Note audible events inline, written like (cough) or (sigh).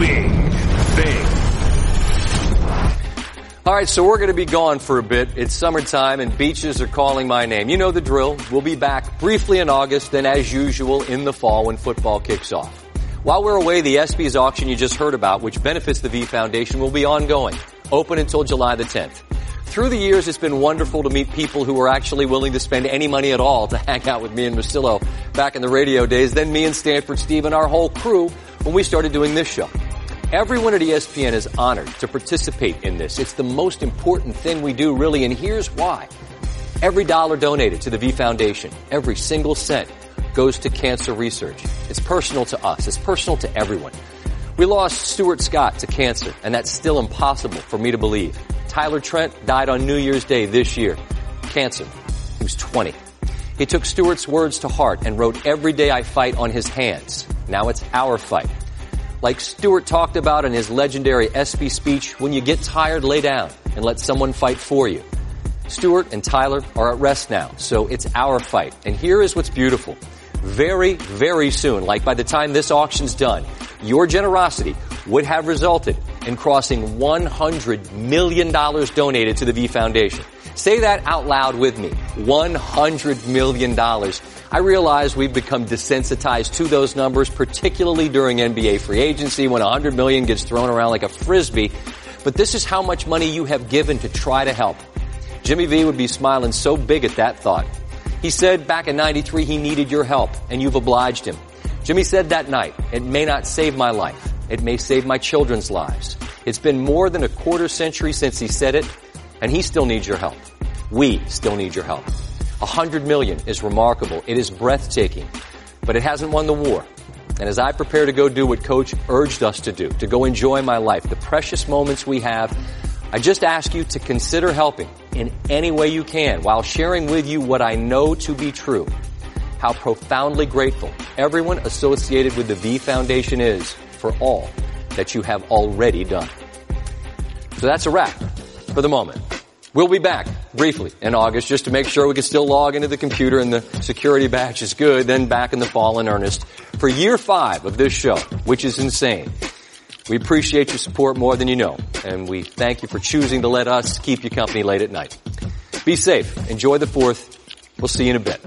big thing. All right, so we're going to be gone for a bit. It's summertime and beaches are calling my name. You know the drill. We'll be back briefly in August, then as usual in the fall when football kicks off. While we're away, the ESPYs auction you just heard about, which benefits the V Foundation, will be ongoing, open until July the 10th. Through the years, it's been wonderful to meet people who are actually willing to spend any money at all to (laughs) hang out with me and Russillo back in the radio days, then me and Stanford Steve and our whole crew when we started doing this show. Everyone at ESPN is honored to participate in this. It's the most important thing we do, really, and here's why. Every dollar donated to the V Foundation, every single cent, goes to cancer research. It's personal to us. It's personal to everyone. We lost Stuart Scott to cancer, and that's still impossible for me to believe. Tyler Trent died on New Year's Day this year. Cancer. He was 20. He took Stuart's words to heart and wrote Every Day I Fight on his hands. Now it's our fight. Like Stuart talked about in his legendary ESPY speech, when you get tired, lay down and let someone fight for you. Stuart and Tyler are at rest now, so it's our fight. And here is what's beautiful. Very, very soon, like by the time this auction's done, your generosity would have resulted in crossing $100 million donated to the V Foundation. Say that out loud with me. $100 million. I realize we've become desensitized to those numbers, particularly during NBA free agency when 100 million gets thrown around like a frisbee. But this is how much money you have given to try to help. Jimmy V would be smiling so big at that thought. He said back in 93 he needed your help and you've obliged him. Jimmy said that night, it may not save my life. It may save my children's lives. It's been more than a quarter century since he said it and he still needs your help. We still need your help. A hundred million is remarkable. It is breathtaking, but it hasn't won the war. And as I prepare to go do what coach urged us to do, to go enjoy my life, the precious moments we have, I just ask you to consider helping in any way you can while sharing with you what I know to be true. How profoundly grateful everyone associated with the V Foundation is for all that you have already done. So that's a wrap for the moment. We'll be back briefly in August just to make sure we can still log into the computer and the security batch is good, then back in the fall in earnest for year five of this show, which is insane. We appreciate your support more than you know, and we thank you for choosing to let us keep you company late at night. Be safe. Enjoy the fourth. We'll see you in a bit.